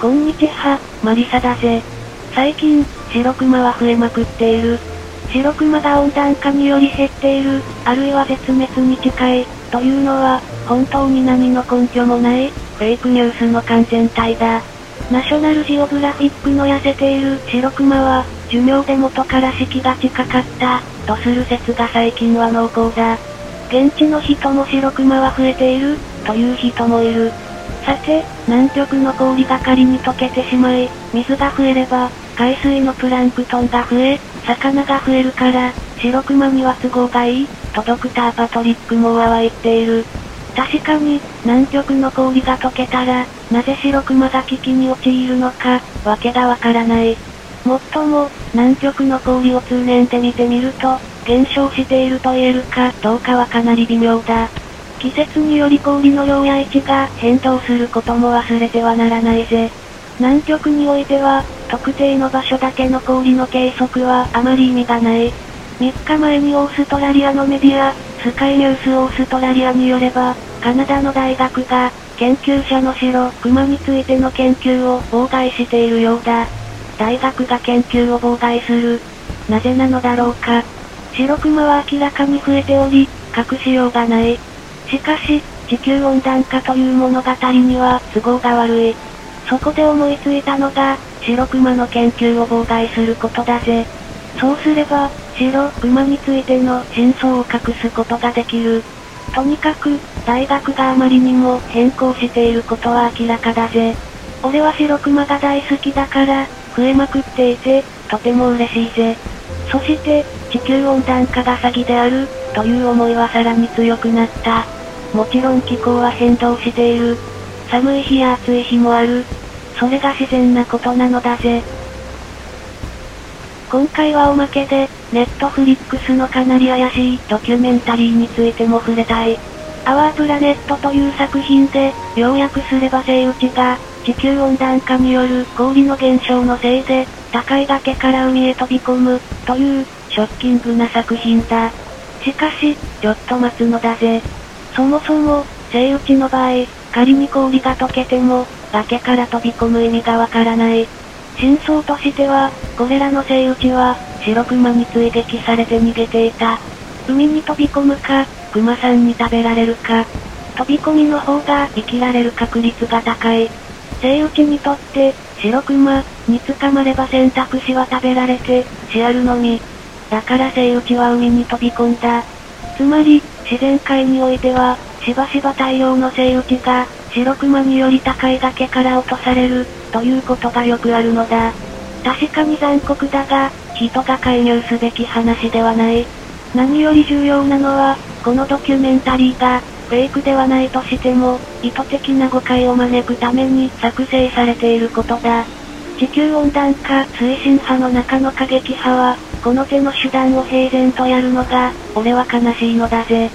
こんにちは、マリサだぜ。最近、白熊は増えまくっている。白熊が温暖化により減っている、あるいは絶滅に近い、というのは、本当に何の根拠もない、フェイクニュースの完全体だ。ナショナルジオグラフィックの痩せている白熊は、寿命で元から死期が近かった、とする説が最近は濃厚だ。現地の人も白熊は増えている、という人もいる。さて、南極の氷が仮に溶けてしまい、水が増えれば、海水のプランクトンが増え、魚が増えるから、白熊には都合がいい、とドクターパトリック・モアは言っている。確かに、南極の氷が溶けたら、なぜ白熊が危機に陥るのか、わけがわからない。もっとも、南極の氷を通年で見てみると、減少していると言えるかどうかはかなり微妙だ。季節により氷の量や位置が変動することも忘れてはならないぜ。南極においては、特定の場所だけの氷の計測はあまり意味がない。3日前にオーストラリアのメディア、スカイニュースオーストラリアによれば、カナダの大学が、研究者の白、熊についての研究を妨害しているようだ。大学が研究を妨害する。なぜなのだろうか。白熊は明らかに増えており、隠しようがない。しかし、地球温暖化という物語には都合が悪い。そこで思いついたのが、白熊の研究を妨害することだぜ。そうすれば、白熊についての真相を隠すことができる。とにかく、大学があまりにも変更していることは明らかだぜ。俺は白熊が大好きだから、増えまくっていて、とても嬉しいぜ。そして、地球温暖化が詐欺である、という思いはさらに強くなった。もちろん気候は変動している。寒い日や暑い日もある。それが自然なことなのだぜ。今回はおまけで、ネットフリックスのかなり怪しいドキュメンタリーについても触れたい。アワープラネットという作品で、要約すればセイウチが、地球温暖化による氷の減少のせいで、高い崖から海へ飛び込む、という、ショッキングな作品だ。しかし、ちょっと待つのだぜ。そもそも、セイウチの場合、仮に氷が溶けても、崖から飛び込む意味がわからない。真相としては、これらのセイウチは、白熊に追撃されて逃げていた。海に飛び込むか、熊さんに食べられるか。飛び込みの方が生きられる確率が高い。セイウチにとって、白熊に捕まれば選択肢は食べられて、シアルのみ。だからセイウチは海に飛び込んだ。つまり、自然界においては、しばしば大量のセイウチが、白熊により高い崖から落とされる、ということがよくあるのだ。確かに残酷だが、人が介入すべき話ではない。何より重要なのは、このドキュメンタリーが、フェイクではないとしても、意図的な誤解を招くために作成されていることだ。地球温暖化推進派の中の過激派は、この手の手段を平然とやるのが、俺は悲しいのだぜ。